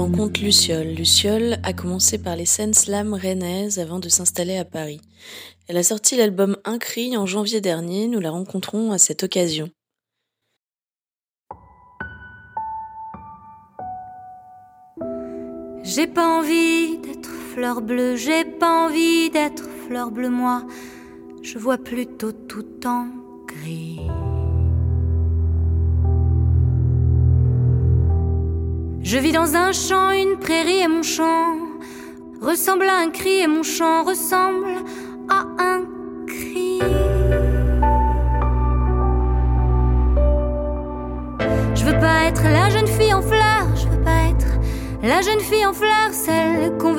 Rencontre Luciole. Luciole a commencé par les scènes slam rennaises avant de s'installer à Paris. Elle a sorti l'album Un cri en janvier dernier. Nous la rencontrons à cette occasion. J'ai pas envie d'être fleur bleue, j'ai pas envie d'être fleur bleue, moi. Je vois plutôt tout en gris. Je vis dans un champ, une prairie et mon chant ressemble à un cri et mon chant ressemble à un cri. Je veux pas être la jeune fille en fleurs, je veux pas être la jeune fille en fleurs, celle qu'on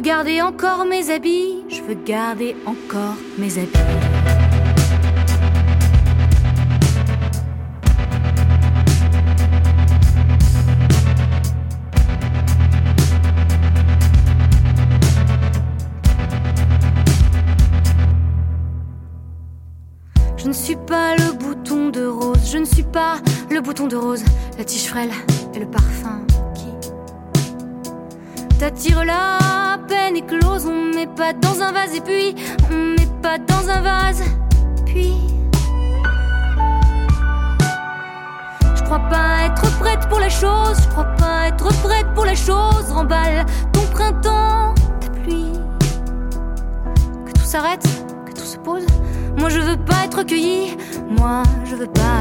veux garder encore mes habits, je veux garder encore mes habits. Je ne suis pas le bouton de rose, je ne suis pas le bouton de rose, la tige frêle et le parfum qui t'attire. On met pas dans un vase et puis on met pas dans un vase, puis. Je crois pas être prête pour la chose, je crois pas être prête pour la chose. Remballe ton printemps, ta pluie. Que tout s'arrête, que tout se pose. Moi je veux pas être cueilli, moi je veux pas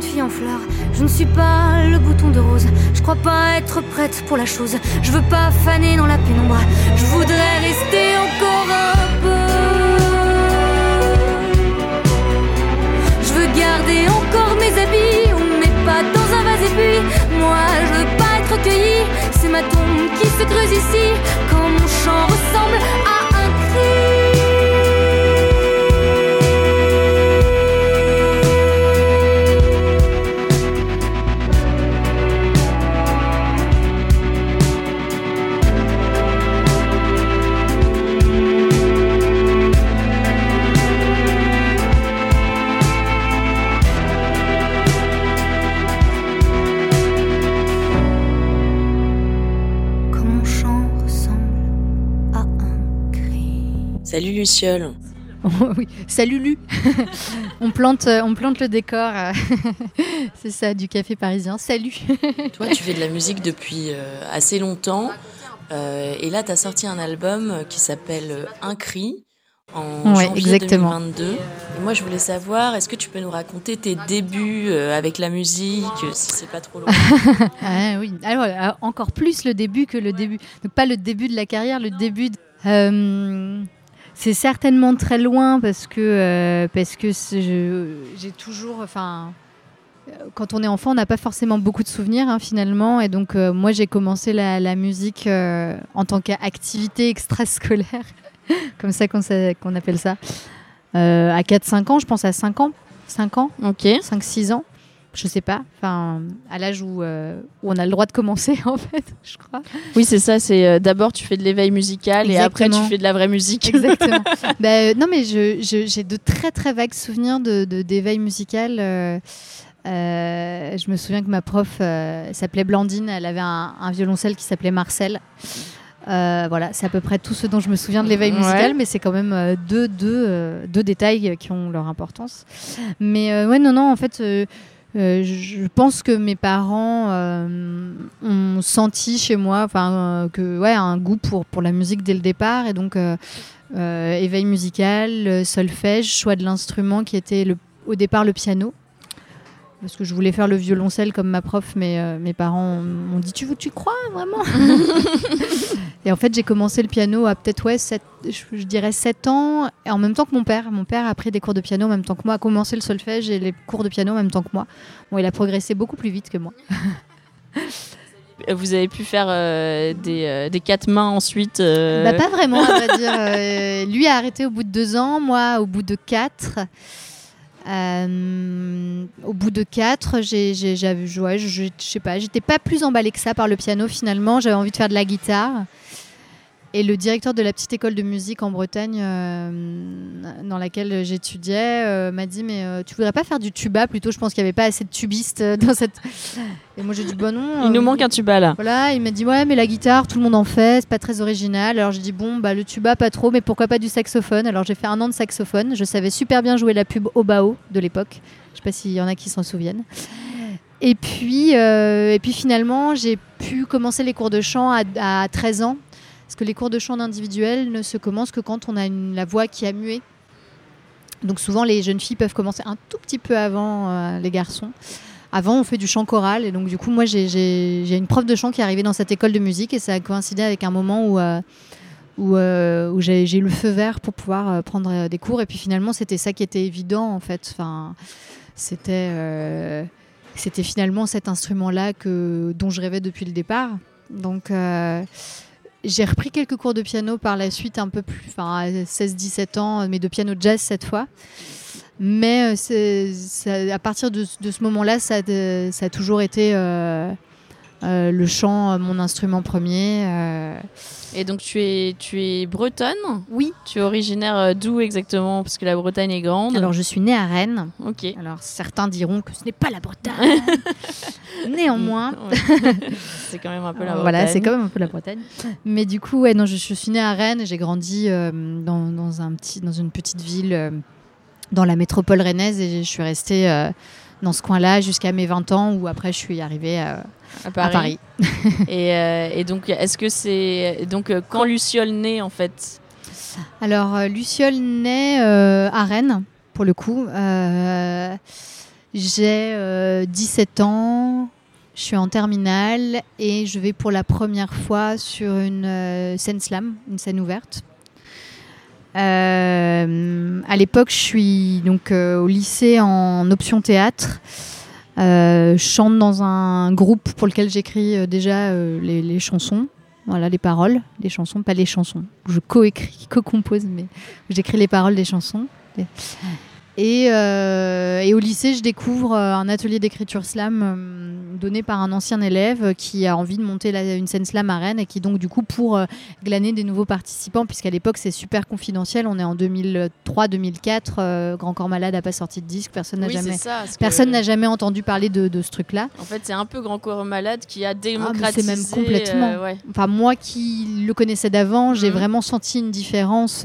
jeune fille en fleurs. Je ne suis pas le bouton de rose, je crois pas être prête pour la chose. Je veux pas faner dans la pénombre, je voudrais rester encore un peu. Je veux garder encore mes habits, on met pas dans un vase puis moi je veux pas être cueilli. C'est ma tombe qui se creuse ici, quand mon chant ressemble à un Quand Salut Luciole. oui, salut Lu. on plante, euh, on plante le décor. euh, C'est ça, du café parisien. Salut. Toi, tu fais de la musique depuis euh, assez longtemps. Et là, tu as sorti un album qui s'appelle Un cri en Ouais, janvier exactement. 2022. Et moi, je voulais savoir, est-ce que tu peux nous raconter tes débuts avec la musique, si c'est pas trop long Ah oui, alors encore plus le début que le début. Donc pas le début de la carrière, le début. de- Euh, c'est certainement très loin parce que euh, parce que j'ai toujours, enfin. euh, Quand on est enfant, on n'a pas forcément beaucoup de souvenirs hein, finalement. Et donc, euh, moi, j'ai commencé la, la musique euh, en tant qu'activité extrascolaire, comme ça qu'on appelle ça, euh, à 4-5 ans, je pense à 5 ans. 5 ans Ok. 5-6 ans. Je sais pas, enfin, à l'âge où, euh, où on a le droit de commencer, en fait, je crois. Oui, c'est ça, c'est euh, d'abord tu fais de l'éveil musical et après tu fais de la vraie musique. Exactement. Bah, euh, non, mais j'ai de très très vagues souvenirs de de- d'éveil musical. je me souviens que ma prof s'appelait Blandine, elle avait un, un violoncelle qui s'appelait Marcel. Euh, voilà, c'est à peu près tout ce dont je me souviens de l'éveil Ouais. musical, mais c'est quand même euh, deux, deux, euh, deux détails qui ont leur importance. Mais ouais, non, non, en fait, euh, je pense que mes parents euh, ont senti chez moi, euh, que ouais, un goût pour pour la musique dès le départ, et donc éveil musical, solfège, choix de l'instrument qui était le, au départ le piano. Parce que je voulais faire le violoncelle comme ma prof, mais euh, mes parents m'ont dit Tu, tu crois vraiment Et en fait, j'ai commencé le piano à peut-être, ouais, sept- je, je dirais 7 ans, et en même temps que mon père. Mon père a pris des cours de piano en même temps que moi, a commencé le solfège et les cours de piano en même temps que moi. Bon, il a progressé beaucoup plus vite que moi. Vous avez pu faire euh, des, euh, des quatre mains ensuite. euh, Bah, pas vraiment, à vrai dire. Euh, lui a arrêté au bout de deux ans, moi au bout de quatre. Euh, au bout de quatre, j'ai, j'ai, j'avais- ouais, je- je sais pas, j'étais pas plus emballée que ça par le piano finalement. J'avais envie de faire de la guitare. Et le directeur de la petite école de musique en Bretagne, euh, dans laquelle j'étudiais, euh, m'a dit Mais euh, tu voudrais pas faire du tuba plutôt? Je pense qu'il n'y avait pas assez de tubistes euh, dans cette. Et moi j'ai dit Bah non. Il nous manque un tuba là. voilà, il m'a dit ouais, mais la guitare, tout le monde en fait, c'est pas très original. Alors j'ai dit bon, bah le tuba pas trop, mais pourquoi pas du saxophone? Alors j'ai fait un an de saxophone. Je savais super bien jouer la pub Obao de l'époque. Je sais pas s'il y en a qui s'en souviennent. Et puis, et puis finalement, j'ai pu commencer les cours de chant à, à 13 ans. Parce que les cours de chant individuels ne se commencent que quand on a la voix qui a mué. Donc souvent, les jeunes filles peuvent commencer un tout petit peu avant euh, les garçons. Avant, on fait du chant choral. Et donc, du coup, moi, j'ai- une prof de chant qui est arrivée dans cette école de musique. Et ça a coïncidé avec un moment où, euh, où, euh, j'ai eu le feu vert pour pouvoir prendre des cours. Et puis finalement, c'était ça qui était évident, en fait. Enfin, c'était c'était finalement cet instrument-là dont je rêvais depuis le départ. Donc, j'ai repris quelques cours de piano par la suite, un peu plus, enfin, à 16-17 ans, mais de piano jazz cette fois. Mais euh, à partir de, ce moment-là, ça, ça a toujours été euh, euh, le chant, euh, mon instrument premier. euh. Et donc tu es, tu es bretonne? Oui. Tu es originaire d'où exactement? Parce que la Bretagne est grande. Alors, je suis née à Rennes. ok. Alors, certains diront que ce n'est pas la Bretagne. Néanmoins, c'est quand même un peu la Euh, Voilà, Bretagne. c'est quand même un peu la Bretagne. Mais du coup, ouais, non, je, je suis née à Rennes j'ai grandi euh, dans, dans un petit, dans une petite ville dans la métropole rennaise et je suis restée dans ce coin-là jusqu'à mes 20 ans où après je suis arrivée à à Paris. Paris. Et, euh, et donc, est-ce que c'est. Donc, euh, quand Luciole naît, en fait Alors, euh, Luciole naît euh, à Rennes, pour le coup. Euh, j'ai euh, 17 ans, je suis en terminale et je vais pour la première fois sur une euh, scène slam, une scène ouverte. Euh, à l'époque, je suis donc euh, au lycée en option théâtre. Euh, je chante dans un groupe pour lequel j'écris euh, déjà euh, les, les chansons. Voilà, les paroles des chansons, pas les chansons. Je co-écris, co-compose, mais j'écris les paroles des chansons. Et, euh, et au lycée, je découvre euh, un atelier d'écriture slam euh, donné par un ancien élève qui a envie de monter la- une scène slam à Rennes et qui donc du coup pour euh, glaner des nouveaux participants, puisqu'à l'époque c'est super confidentiel, on est en 2003-2004, euh, Grand Corps Malade n'a pas sorti de disque, personne n'a Oui, jamais, ça. personne n'a jamais entendu parler de, de ce truc-là. En fait, c'est un peu Grand Corps Malade qui a Ah, démocratisé. c'est même complètement. ouais. Enfin, moi qui le connaissais d'avant, j'ai Mhm. vraiment senti une différence.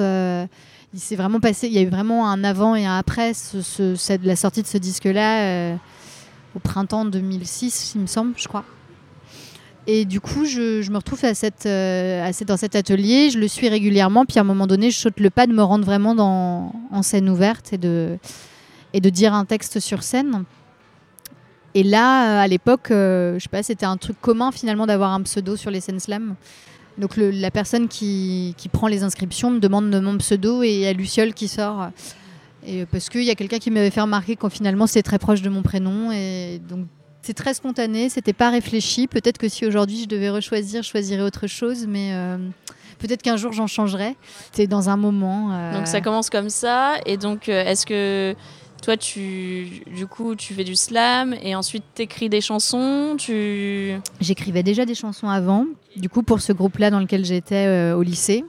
Il s'est vraiment passé. Il y a eu vraiment un avant et un après la sortie de ce disque-là euh, au printemps 2006, il me semble, je crois. Et du coup, je, me retrouve euh, dans cet atelier. Je le suis régulièrement. Puis à un moment donné, je saute le pas de me rendre vraiment en scène ouverte et de, et de dire un texte sur scène. Et là, euh, à l'époque, euh, je sais pas, c'était un truc commun finalement d'avoir un pseudo sur les scènes slam. Donc la personne qui, qui prend les inscriptions me demande de mon pseudo et il y a Luciole qui sort. Et parce qu'il y a quelqu'un qui m'avait fait remarquer quand finalement c'est très proche de mon prénom. Et donc c'est très spontané, c'était pas réfléchi. Peut-être que si aujourd'hui je devais rechoisir, je choisirais autre chose, mais euh, peut-être qu'un jour j'en changerai. C'était dans un moment. euh, Donc, ça commence comme ça. Et donc, euh, est-ce que toi, tu, du coup, tu fais du slam et ensuite t'écris des chansons. Tu J'écrivais déjà des chansons avant, du coup, pour ce groupe-là dans lequel j'étais euh, au lycée.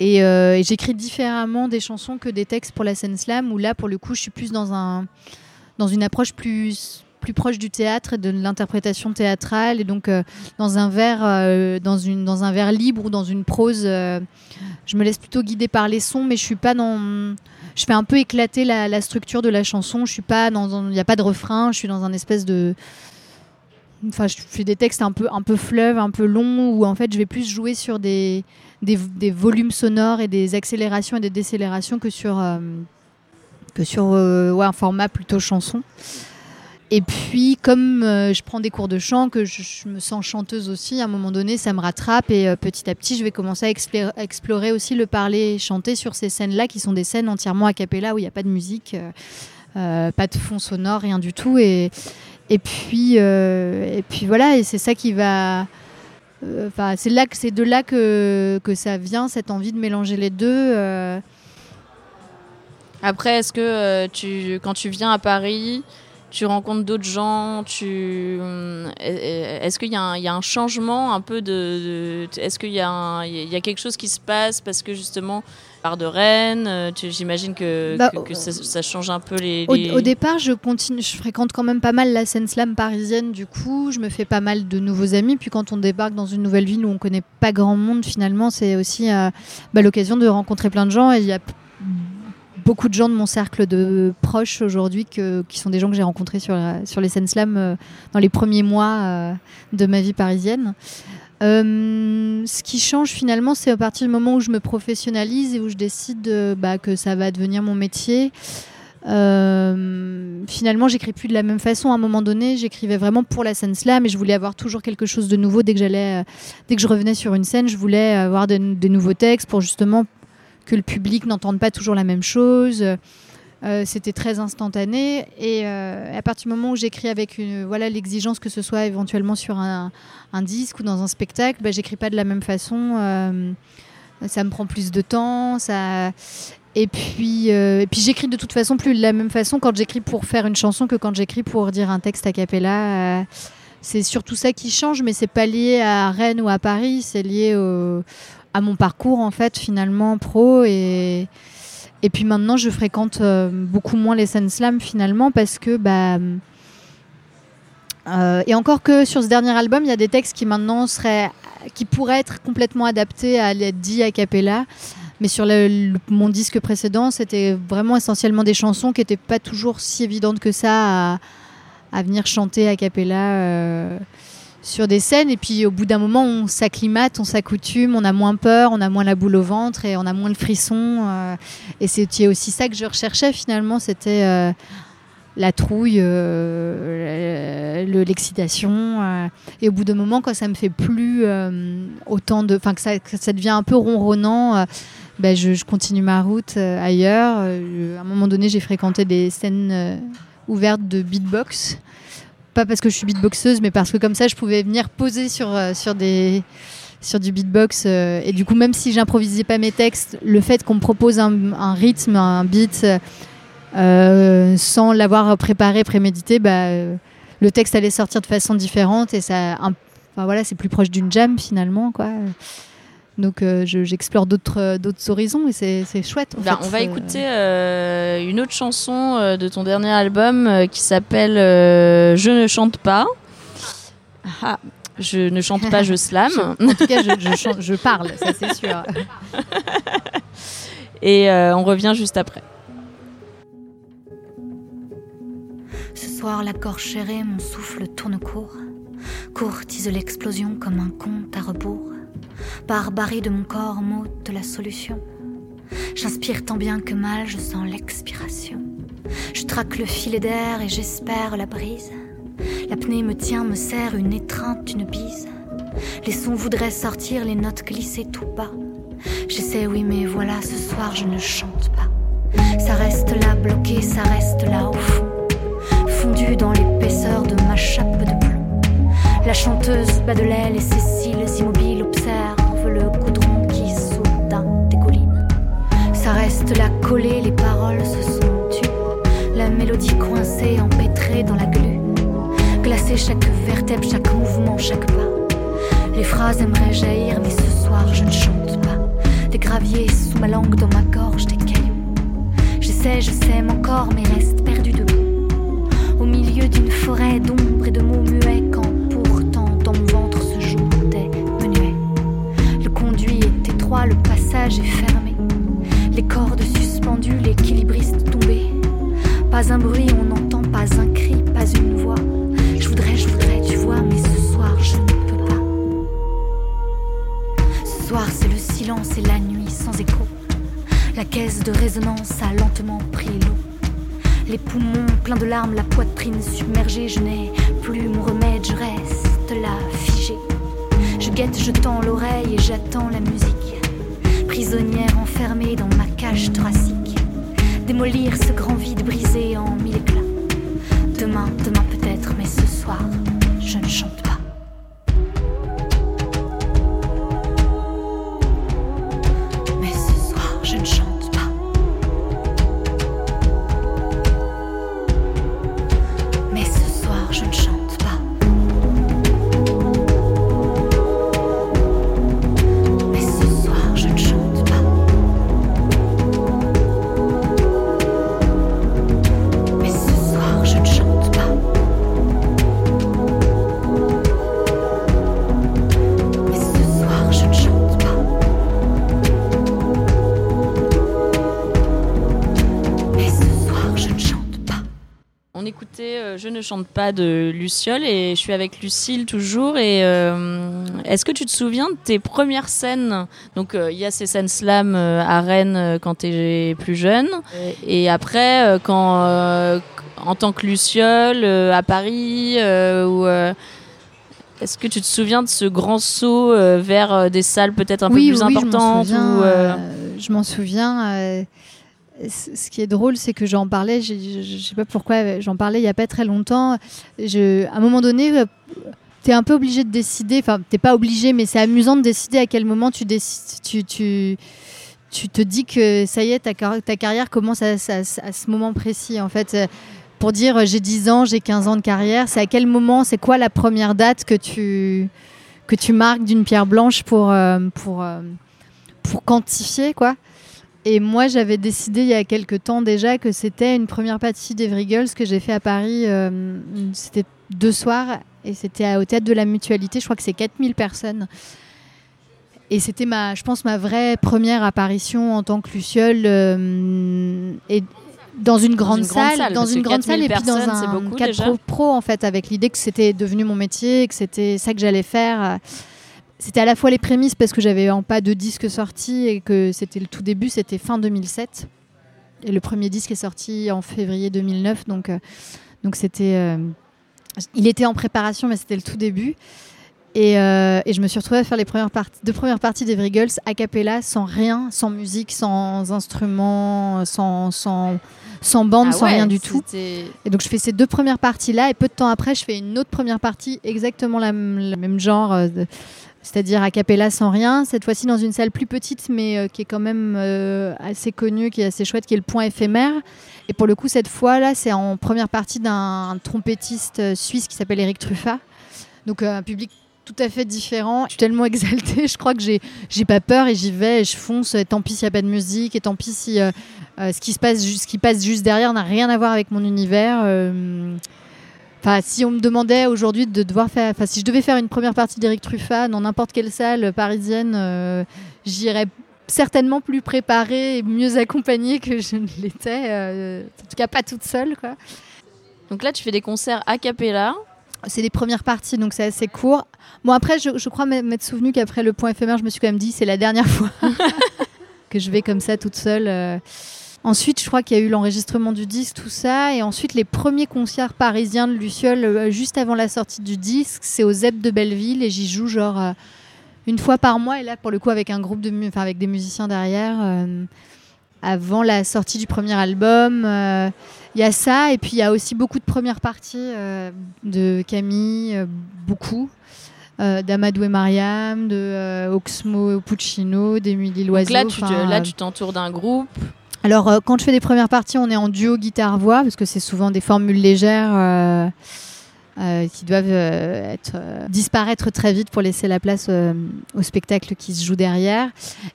Et, euh, et j'écris différemment des chansons que des textes pour la scène slam, où là, pour le coup, je suis plus dans, un, dans une approche plus, plus proche du théâtre et de l'interprétation théâtrale, et donc euh, dans, un vers, dans, une, dans un vers libre ou dans une prose. je me laisse plutôt guider par les sons, mais je suis pas dans. Je fais un peu éclater la, structure de la chanson. Je suis pas dans. Il n'y a pas de refrain. Je suis dans un espèce de. Enfin, je fais des textes un peu, un peu fleuve, un peu longs, où en fait, je vais plus jouer sur des, des, volumes sonores et des accélérations et des décélérations que sur, euh, que sur euh, un format plutôt chanson. Et puis, comme euh, je prends des cours de chant, que je, me sens chanteuse aussi, à un moment donné, ça me rattrape et euh, petit à petit, je vais commencer à explorer, aussi le parler chanter sur ces scènes-là, qui sont des scènes entièrement a cappella, où il n'y a pas de musique, euh, pas de fond sonore, rien du tout. Et, puis, voilà, et c'est ça qui va... c'est de là que, ça vient cette envie de mélanger les deux. Après, est-ce que tu, quand tu viens à Paris, tu rencontres d'autres gens tu, hum, Est-ce qu'il y, a un- il y a un changement un peu de. de- est-ce qu'il y, a y quelque chose qui se passe parce que justement, part de Rennes, euh, j'imagine que, Bah, que, que ça, ça change un peu les. Au, les- au départ, je continue, je fréquente quand même pas mal la scène slam parisienne. Du coup, je me fais pas mal de nouveaux amis. Puis quand on débarque dans une nouvelle ville où on connaît pas grand monde, finalement, c'est aussi euh, bah, l'occasion de rencontrer plein de gens. Et il y a p- beaucoup de gens de mon cercle de proches aujourd'hui qui sont des gens que j'ai rencontrés sur, sur les scènes slam euh, dans les premiers mois euh, de ma vie parisienne. Euh, ce qui change finalement, c'est à partir du moment où je me professionnalise et où je décide bah, que ça va devenir mon métier. Finalement, j'écris plus de la même façon. À un moment donné, j'écrivais vraiment pour la scène slam et je voulais avoir toujours quelque chose de nouveau dès que j'allais, dès que je revenais sur une scène, je voulais avoir des nouveaux textes pour justement que le public n'entende pas toujours la même chose. Euh, C'était très instantané et euh, à partir du moment où j'écris avec une, voilà l'exigence que ce soit éventuellement sur un, disque ou dans un spectacle, bah, j'écris pas de la même façon. euh, ça me prend plus de temps, ça et puis, puis j'écris de toute façon plus de la même façon quand j'écris pour faire une chanson que quand j'écris pour dire un texte a cappella. c'est surtout ça qui change, mais c'est pas lié à Rennes ou à Paris, c'est lié au- à mon parcours en fait finalement pro et et puis maintenant je fréquente euh, beaucoup moins les scènes slam finalement parce que bah euh, et encore que sur ce dernier album il y a des textes qui maintenant seraient qui pourraient être complètement adaptés à l'être dit a cappella. Mais sur mon disque précédent, c'était vraiment essentiellement des chansons qui n'étaient pas toujours si évidentes que ça à, venir chanter a cappella euh, sur des scènes. Et puis au bout d'un moment, on s'acclimate, on s'accoutume, on a moins peur, on a moins la boule au ventre et on a moins le frisson. euh, et c'était aussi ça que je recherchais finalement, c'était euh, la trouille, euh, le- l'excitation. et au bout d'un moment, quand ça me fait plus autant de, enfin que ça, devient un peu ronronnant. ben, je, continue ma route ailleurs. À un moment donné, j'ai fréquenté des scènes ouvertes de beatbox. Pas parce que je suis beatboxeuse, mais parce que comme ça, je pouvais venir poser sur, euh, sur, des, sur du beatbox. euh, et du coup, même si j'improvisais pas mes textes, le fait qu'on me propose un, rythme, un beat, euh, sans l'avoir préparé, prémédité, bah, le texte allait sortir de façon différente. Et ça, enfin, voilà, c'est plus proche d'une jam finalement. Quoi. Donc euh, je- j'explore d'autres euh, d'autres horizons et c'est c'est chouette. en Ben, fait. on va Euh, écouter euh, une autre chanson euh, de ton dernier album euh, qui s'appelle euh, Je ne chante pas. Ah, je ne chante pas, je slam. En tout cas, je, je chante- je parle, ça c'est sûr. Et euh, on revient juste après. Ce soir, la gorge serrée, mon souffle tourne court. Courtise l'explosion comme un conte à rebours. Barbarie de mon corps m'ôte la solution. J'inspire tant bien que mal, je sens l'expiration. Je traque le filet d'air et j'espère la brise. L'apnée me tient, me serre une étreinte, une bise. Les sons voudraient sortir, les notes glisser tout bas. J'essaie, oui, mais voilà, ce soir je ne chante pas. Ça reste là, bloqué, ça reste là au fond fondu dans l'épaisseur de ma chape de. La chanteuse bat de l'aile et ses cils immobiles observent le goudron qui soudain dégouline. Ça reste là collé, les paroles se sont tues. la mélodie coincée, empêtrée dans la glu. Glacer chaque vertèbre, chaque mouvement, chaque pas. Les phrases aimeraient jaillir, mais ce soir je ne chante pas. Des graviers sous ma langue, dans ma gorge, des cailloux. Je sais, je sème encore, mais reste perdu debout. Au milieu d'une forêt d'ombre et de mots muets, de larmes, la poitrine submergée, je n'ai Je ne chante pas de Luciole et je suis avec Lucille toujours. Et euh, est-ce que tu te souviens de tes premières scènes? Donc euh, il y a ces scènes slam euh, à Rennes quand tu es plus jeune. Et après, quand en tant que Luciole à Paris, ou, est-ce que tu te souviens de ce grand saut vers des salles peut-être un oui, peu plus oui, je m'en importantes souviens, je m'en souviens. Euh, ce qui est drôle, c'est que j'en parlais, je je sais pas pourquoi, j'en parlais il y a pas très longtemps. Je, à un moment donné, tu es un peu obligé de décider, enfin, t'es pas obligé, mais c'est amusant de décider à quel moment tu, décides, tu, tu, tu te dis que ça y est, ta, car- ta carrière commence à, ce moment précis. En fait, Euh, pour dire euh, j'ai 10 ans, j'ai 15 ans de carrière, c'est à quel moment, c'est quoi la première date que tu, que tu marques d'une pierre blanche pour, euh, pour, euh, pour quantifier, quoi? Et moi, j'avais décidé il y a quelques temps déjà que c'était une première partie d'Every Girls que j'ai fait à Paris. euh, c'était deux soirs et c'était au théâtre de la Mutualité. Je crois que c'est 4000 personnes. Et c'était ma, je pense, ma vraie première apparition en tant que Luciole. euh, et dans une grande une grande salle, dans une grande salle 4000 et puis dans un beaucoup cadre pro, pro, en fait, avec l'idée que c'était devenu mon métier, que c'était ça que j'allais faire. C'était à la fois les prémices parce que j'avais en pas de disque sorti et que c'était le tout début, c'était fin 2007. Et le premier disque est sorti en février 2009, donc euh, donc c'était, euh, il était en préparation, mais c'était le tout début. Et, euh, et je me suis retrouvée à faire les premières parties, deux premières parties des Girls a cappella, sans rien, sans musique, sans instrument, sans, sans, sans bande, ah sans ouais, rien du tout. Et donc je fais ces deux premières parties-là, et peu de temps après, je fais une autre première partie, exactement la, le même genre, c'est-à-dire a cappella sans rien, cette fois-ci dans une salle plus petite, mais euh, qui est quand même euh, assez connue, qui est assez chouette, qui est le point éphémère. Et pour le coup, cette fois-là, c'est en première partie d'un trompettiste euh, suisse qui s'appelle Eric Truffat. Donc un public tout à fait différent. Je suis tellement exaltée, je crois que j'ai j'ai pas peur et j'y vais et je fonce. Et tant pis s'il n'y a pas de musique et tant pis si ce, qui se passe, ce qui passe juste derrière n'a rien à voir avec mon univers. Enfin, si on me demandait aujourd'hui de devoir faire, enfin, si je devais faire une première partie d'Eric Truffat dans n'importe quelle salle parisienne, euh, j'irais certainement plus préparée et mieux accompagnée que je ne l'étais. euh, en tout cas, pas toute seule, quoi. Donc là, tu fais des concerts a cappella. C'est les premières parties, donc c'est assez court. Bon, après, je, je crois m'être souvenu qu'après le point éphémère, je me suis quand même dit, c'est la dernière fois que je vais comme ça toute seule. euh. Ensuite, je crois qu'il y a eu l'enregistrement du disque, tout ça. Et ensuite, les premiers concerts parisiens de Luciole, euh, juste avant la sortie du disque, c'est au ZEP de Belleville. Et j'y joue genre euh, une fois par mois. Et là, pour le coup, avec un groupe de enfin, avec des musiciens derrière. euh, avant la sortie du premier album. euh, Il y a ça, et puis il y a aussi beaucoup de premières parties de Camille, beaucoup. Euh, d'Amadou et Mariam, de euh, Oxmo Puccino, d'Emilie Donc Loiseau. là, tu te- enfin, là, tu t'entoures d'un groupe. Alors, euh, quand je fais des premières parties, on est en duo guitare-voix, parce que c'est souvent des formules légères euh, euh, qui doivent disparaître très vite pour laisser la place au spectacle qui se joue derrière.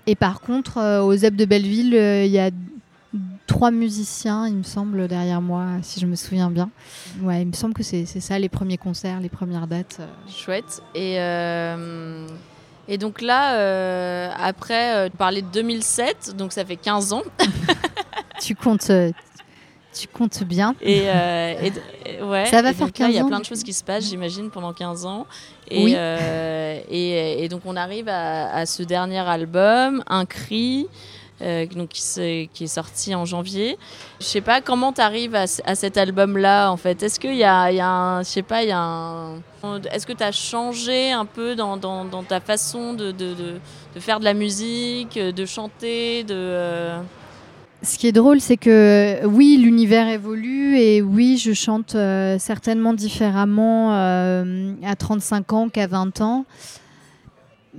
Et par contre, aux ZEP de Belleville, il y a trois musiciens, il me semble, derrière moi, si je me souviens bien. Ouais, il me semble que c'est ça, les premiers concerts, les premières dates. Chouette. Et, et donc là, euh, après, euh, tu parlais de 2007, donc ça fait 15 ans. Tu comptes, euh, tu comptes bien. Et, euh, et- et- ouais. Ça va Et faire donc là, Il y a 15 ans, plein de choses qui se passent, j'imagine, pendant 15 ans. Et, Oui. euh, et, et donc on arrive à, à ce dernier album, Un cri. Euh, donc qui, s'est- qui est sorti en janvier. Je sais pas comment tu arrives à, cet album-là en fait. Est-ce qu'il y y a je sais pas, il y a est-ce que tu as changé un peu dans, ta façon de, faire de la musique, de chanter, de euh, Ce qui est drôle, c'est que oui, l'univers évolue et oui, je chante euh, certainement différemment à 35 ans qu'à 20 ans.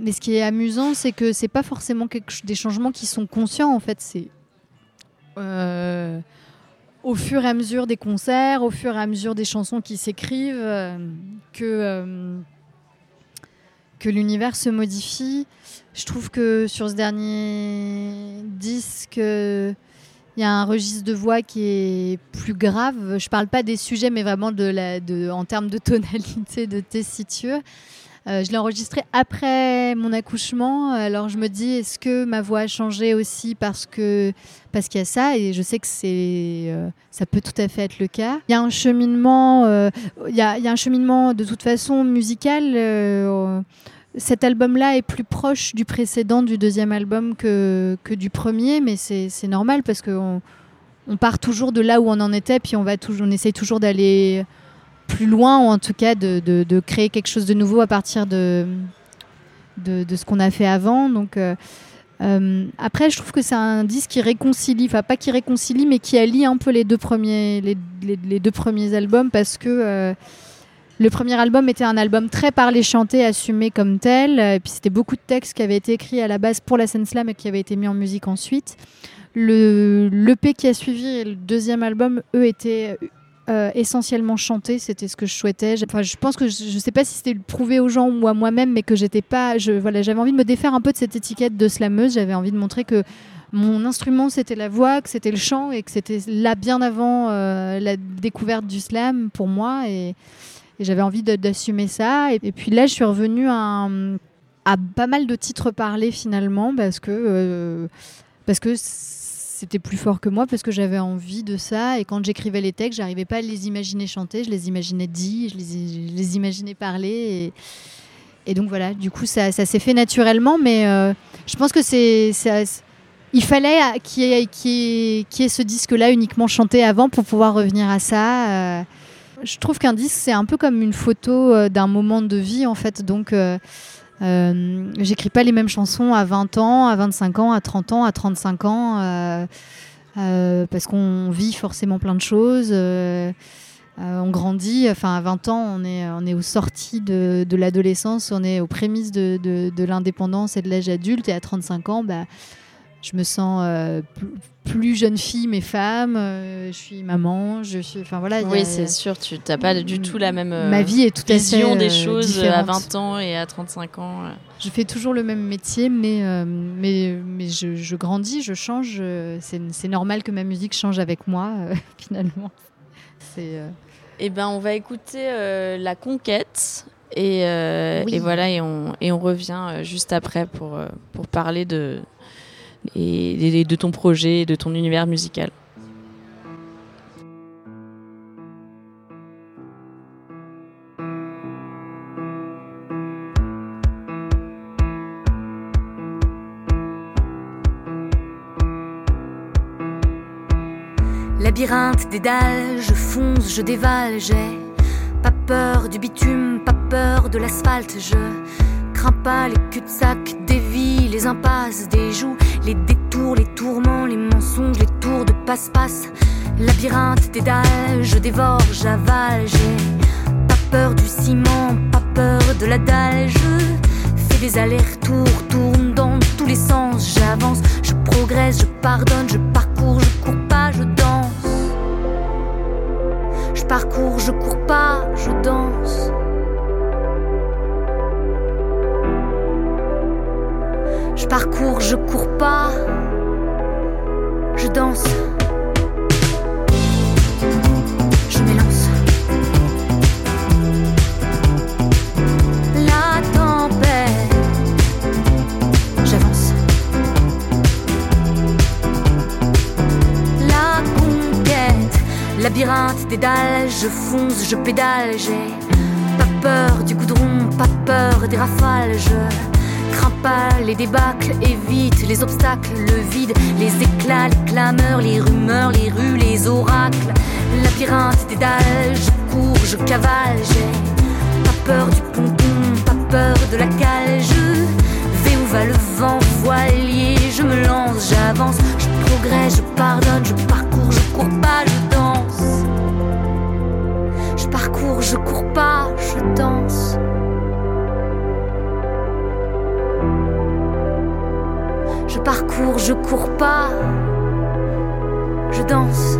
Mais ce qui est amusant, c'est que c'est pas forcément des changements qui sont conscients. En fait, c'est euh, au fur et à mesure des concerts, au fur et à mesure des chansons qui s'écrivent, euh, que euh, que l'univers se modifie. Je trouve que sur ce dernier disque, il y a un registre de voix qui est plus grave. Je parle pas des sujets, mais vraiment en termes de tonalité, de tessiture. Euh, je l'ai enregistré après mon accouchement. Alors je me dis, est-ce que ma voix a changé aussi parce que parce qu'il y a ça? Et je sais que c'est euh, ça peut tout à fait être le cas. Il y a un cheminement, euh, il y, a, un cheminement de toute façon musical. cet album-là est plus proche du précédent, du deuxième album que, que du premier, mais c'est c'est normal parce qu'on on part toujours de là où on en était, puis on, va toujours, on essaye toujours d'aller plus loin, ou en tout cas de, créer quelque chose de nouveau à partir de, ce qu'on a fait avant. Donc, euh, euh, après, je trouve que c'est un disque qui réconcilie, enfin pas qui réconcilie, mais qui allie un peu les deux premiers, les, deux premiers albums parce que euh, le premier album était un album très parlé, chanté, assumé comme tel. Et puis c'était beaucoup de textes qui avaient été écrits à la base pour la scène slam et qui avaient été mis en musique ensuite. Le l'EP qui a suivi et le deuxième album, eux, étaient euh, essentiellement chantés. C'était ce que je souhaitais. Enfin, je pense que je, je sais pas si c'était le prouver aux gens ou à moi-même, mais que j'étais pas. Je, voilà, j'avais envie de me défaire un peu de cette étiquette de slameuse. J'avais envie de montrer que mon instrument c'était la voix, que c'était le chant et que c'était là bien avant euh, la découverte du slam pour moi. Et, j'avais envie d'assumer ça. Et, puis là, je suis revenue à, à pas mal de titres parlés finalement parce que, euh, parce que c'était plus fort que moi, parce que j'avais envie de ça. Et quand j'écrivais les textes, j'arrivais pas à les imaginer chanter, je les imaginais dits, je les, les imaginais parler. Et, donc voilà, du coup, ça, ça s'est fait naturellement, mais euh, je pense que c'est. Il fallait qu'il y, y ait- ce disque-là uniquement chanté avant pour pouvoir revenir à ça. euh, je trouve qu'un disque, c'est un peu comme une photo euh, d'un moment de vie, en fait. Donc, euh, j'écris pas les mêmes chansons à 20 ans, à 25 ans, à 30 ans, à 35 ans, euh, euh, parce qu'on vit forcément plein de choses. on grandit, enfin à 20 ans, on est, on est aux sorties de, de l'adolescence, on est aux prémices de, de- de l'indépendance et de l'âge adulte, et à 35 ans, bah, je me sens euh, plus, jeune fille, mais femme, euh, je suis maman, je suis. Enfin voilà. Oui, c'est sûr, tu n'as pas du tout la même euh, Ma vie est tout à fait vision des euh, choses à différente. 20 ans et à 35 ans. euh. Je fais toujours le même métier, mais, euh, mais, mais je, je grandis, je change. euh, C'est normal que ma musique change avec moi, euh, finalement. C'est. euh, Eh ben, on va écouter euh, La Conquête. Et, euh, Oui. et voilà, et on, et on revient euh, juste après pour, euh, pour parler de, et, de ton projet et de ton univers musical. Labyrinthe des dalles, je fonce, je dévale, j'ai pas peur du bitume, pas peur de l'asphalte, je crains pas les cul-de-sac les impasses des joues, les détours, les tourments, les mensonges, les tours de passe-passe. Labyrinthe des dalles, je dévore, j'avale, j'ai pas peur du ciment, pas peur de la dalle, je fais des allers-retours, tourne dans tous les sens, j'avance, je progresse, je pardonne, je parcours, je cours pas, je danse. Je parcours, je cours pas, je danse. Parcours, je cours pas, je danse. Je m'élance. La tempête, j'avance. La conquête, labyrinthe des dalles, je fonce, je pédale, j'ai pas peur du goudron, pas peur des rafales, je pas les débâcles, évite les obstacles, le vide, les éclats, les clameurs, les rumeurs, les rues, les oracles, labyrinthe des dalles, je cours, je cavale, j'ai pas peur du pompon, pas peur de la cale, je vais où va le vent, voilier, je me lance, j'avance, je progresse, je pardonne, je parcours, je cours pas, je danse. Je parcours, je cours pas, je danse. Parcours, je cours pas, je danse.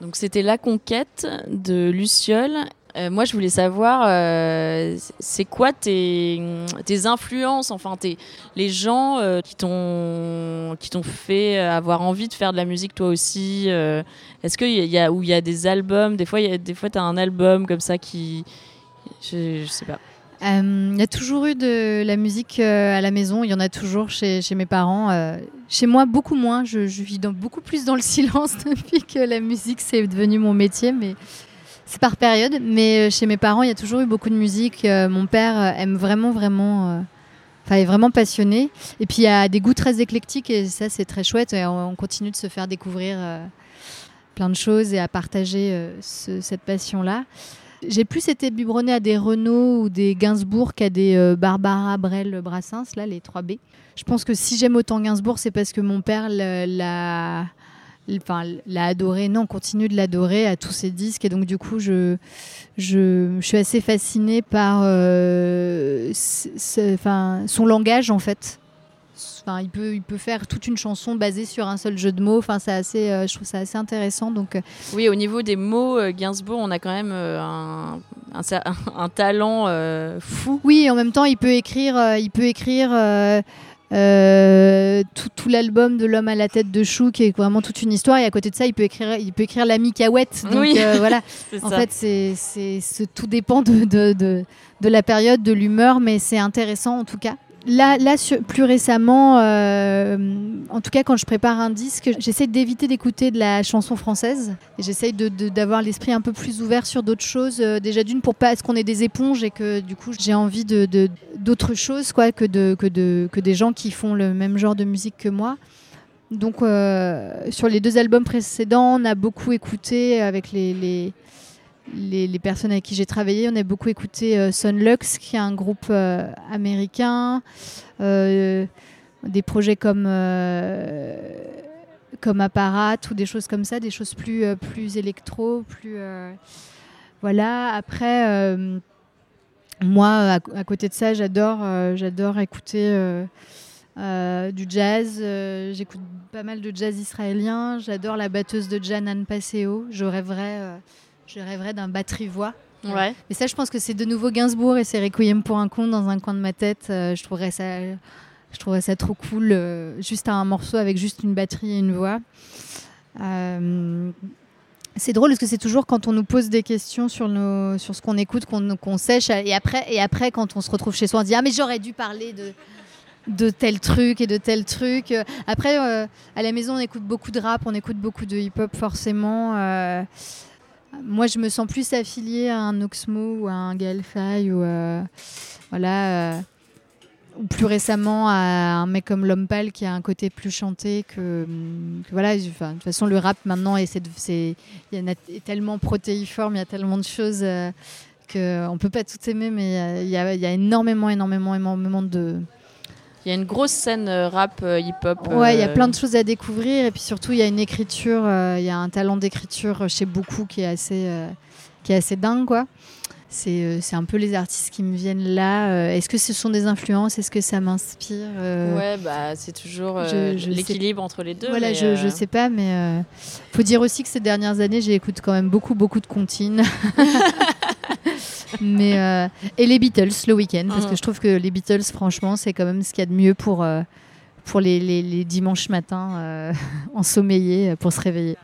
Donc c'était La Conquête de Luciole. Euh, moi, je voulais savoir, euh, c'est quoi tes, influences, enfin tes, les gens euh, qui t'ont fait avoir envie de faire de la musique toi aussi. Est-ce qu'il y a, où il y a des albums, des fois y a t'as un album comme ça qui, je, je sais pas. Euh, Il y a toujours eu de la musique euh, à la maison, il y en a toujours chez, mes parents. euh, chez moi, beaucoup moins. Je, vis dans- beaucoup plus dans le silence depuis que la musique, c'est devenu mon métier, mais c'est par période. Mais euh, chez mes parents, il y a toujours eu beaucoup de musique. Euh, mon père euh, aime vraiment, vraiment. euh, Enfin, est vraiment passionné. Et puis, il y a des goûts très éclectiques et ça, c'est très chouette. Et on, on continue de se faire découvrir euh, plein de choses et à partager euh, ce- cette passion-là. J'ai plus été biberonnée à des Renault ou des Gainsbourg qu'à des euh, Barbara Brel Brassens, là, les 3B. Je pense que si j'aime autant Gainsbourg, c'est parce que mon père l'a- adoré. Non, on continue de l'adorer à tous ses disques. Et donc, du coup, je, je, suis assez fascinée par euh, enfin, son langage, en fait. Enfin, il, peut, il peut faire toute une chanson basée sur un seul jeu de mots. Enfin, c'est assez, euh, je trouve ça assez intéressant. Donc, euh, Oui, au niveau des mots, euh, Gainsbourg, on a quand même euh, un, un, cer- un talent fou. Oui, en même temps, il peut écrire, il peut écrire euh, tout, tout l'album de l'homme à la tête de chou, qui est vraiment toute une histoire. Et à côté de ça, il peut écrire, il peut écrire l'ami Cahouette. Donc Oui. euh, voilà. En ça. fait, c'est, c'est, c'est- tout dépend de, de, de, de la période, de l'humeur, mais c'est intéressant en tout cas. Là, là plus récemment, euh, en tout cas quand je prépare un disque, j'essaie d'éviter d'écouter de la chanson française. Et J'essaie d'avoir l'esprit un peu plus ouvert sur d'autres choses. euh, déjà d'une pour pas est-ce qu'on est des éponges et que du coup j'ai envie de, d'autres choses quoi que, de, que, de, que des gens qui font le même genre de musique que moi. Donc euh, sur les deux albums précédents, on a beaucoup écouté avec les, les, personnes avec qui j'ai travaillé, on a beaucoup écouté euh, Sunlux, qui est un groupe euh, américain, euh, des projets comme euh, comme Apparat ou des choses comme ça, des choses plus plus électro, plus voilà. Après. moi, à, côté de ça, j'adore, j'adore écouter du jazz. J'écoute pas mal de jazz israélien. J'adore la batteuse de Janan Paseo. Je rêverais, je rêverais d'un batterie-voix. Ouais. Mais ça, je pense que c'est de nouveau Gainsbourg et c'est Requiem pour un con dans un coin de ma tête. je trouverais ça je trouverais ça trop cool, euh, juste un morceau avec juste une batterie et une voix. Euh, c'est drôle parce que c'est toujours quand on nous pose des questions sur, nos, sur ce qu'on écoute qu'on sèche. Et après, et après, quand on se retrouve chez soi, on dit Ah, mais j'aurais dû parler de, de tel truc et de tel truc. Après, euh, à la maison, on écoute beaucoup de rap, on écoute beaucoup de hip-hop, forcément. Moi, je me sens plus affiliée à un Oxmo ou à un Gaël Faye ou voilà ou plus récemment à un mec comme L'Homme Pâle qui a un côté plus chanté que, voilà. de toute façon, le rap maintenant est, c'est, tellement protéiforme, il y a tellement de choses euh, qu'on ne peut pas tout aimer, mais il y a énormément, énormément, énormément de. Il y a une grosse scène euh, rap euh, hip-hop. Ouais, il y a plein de choses à découvrir et puis surtout il y a une écriture, il y a un talent d'écriture chez beaucoup qui est assez, qui est assez dingue quoi. Euh, c'est un peu les artistes qui me viennent là. Euh, est-ce que ce sont des influences? Est-ce que ça m'inspire? Euh? Ouais, bah, c'est toujours l'équilibre entre les deux. Voilà, je, je sais pas, mais faut dire aussi que ces dernières années, j'écoute quand même beaucoup, beaucoup de comptines. mais, et les Beatles le week-end, parce que mm. je trouve que les Beatles, franchement, c'est quand même ce qu'il y a de mieux pour pour les, les, dimanches matins euh, ensommeillés euh, pour se réveiller.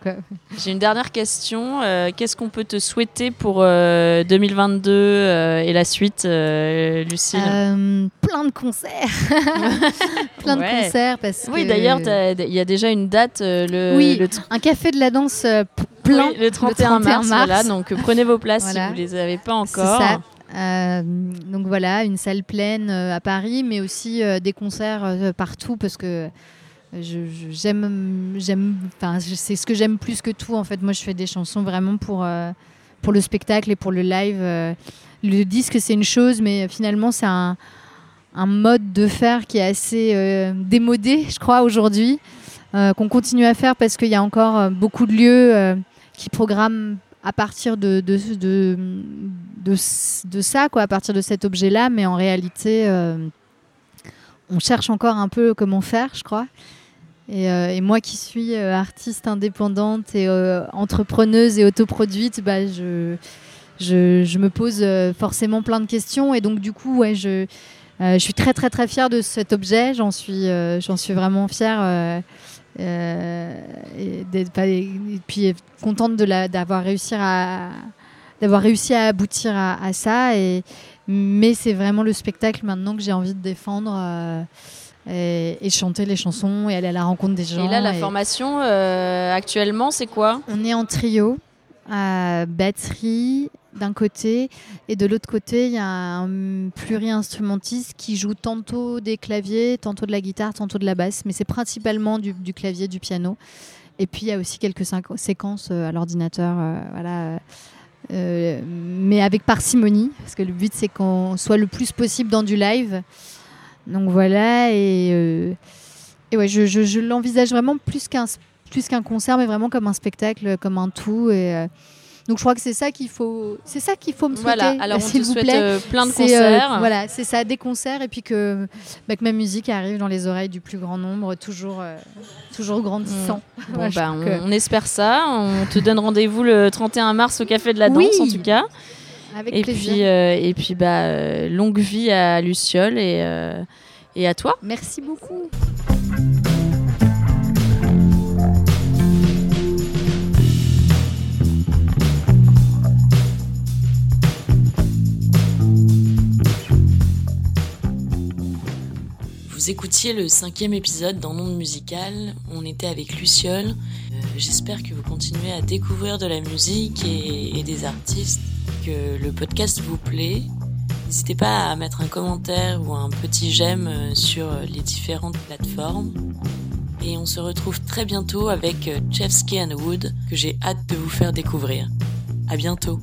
J'ai une dernière question. Euh, qu'est-ce qu'on peut te souhaiter pour 2022 et la suite, Lucille? Plein de concerts. plein de concerts. Parce oui, d'ailleurs, il y a déjà une date. le, oui, un café de la danse plein. le, 31 mars, Voilà, donc prenez vos places si vous ne les avez pas encore. Ça. Euh, donc voilà, une salle pleine euh, à Paris, mais aussi euh, des concerts partout parce que j'aime, j'aime, enfin c'est ce que j'aime plus que tout en fait. Moi, je fais des chansons vraiment pour pour le spectacle et pour le live. le disque, c'est une chose, mais finalement, c'est un, un, mode de faire qui est assez démodé, je crois, aujourd'hui, qu'on continue à faire parce qu'il y a encore beaucoup de lieux qui programment à partir de, de, de, de, ça, quoi, à partir de cet objet-là, mais en réalité, euh, on cherche encore un peu comment faire, je crois. Et, euh, moi qui suis euh, artiste indépendante et entrepreneuse et autoproduite, bah, je, je, je, me pose forcément plein de questions. Et donc, du coup, ouais, je, je suis très, très, très fière de cet objet. J'en suis, j'en suis vraiment fière. Euh, et, et, puis contente d'avoir réussi à d'avoir réussi à aboutir à, ça. Et mais c'est vraiment le spectacle maintenant que j'ai envie de défendre euh, et, chanter les chansons et aller à la rencontre des gens et là la formation euh, actuellement c'est quoi? On est en trio à batterie d'un côté et de l'autre côté il y a un pluri-instrumentiste qui joue tantôt des claviers, tantôt de la guitare, tantôt de la basse, mais c'est principalement du, clavier, du piano. Et puis il y a aussi quelques séquences euh, à l'ordinateur, euh, voilà, euh, mais avec parcimonie, parce que le but c'est qu'on soit le plus possible dans du live. Donc voilà, et, et ouais, je, je, l'envisage vraiment plus qu'un plus qu'un concert, mais vraiment comme un spectacle, comme un tout. Et, donc je crois que c'est ça qu'il faut, c'est ça qu'il faut me souhaiter. Voilà, alors on te souhaite euh, plein de euh, concerts. voilà, c'est ça, des concerts et puis que, bah, que, ma musique arrive dans les oreilles du plus grand nombre, toujours, euh, toujours grandissant. Mm. Bon, bah, on, espère ça. On te donne rendez-vous le 31 mars au Café de la Danse en tout cas. Avec et plaisir. puis et puis bah longue vie à Luciole et et à toi. Merci beaucoup. Vous écoutiez le cinquième épisode dans Monde Musical. On était avec Luciole. Euh, j'espère que vous continuez à découvrir de la musique et, des artistes, que le podcast vous plaît. N'hésitez pas à mettre un commentaire ou un petit j'aime euh, sur les différentes plateformes. Et on se retrouve très bientôt avec Chefsky and Wood que j'ai hâte de vous faire découvrir. À bientôt.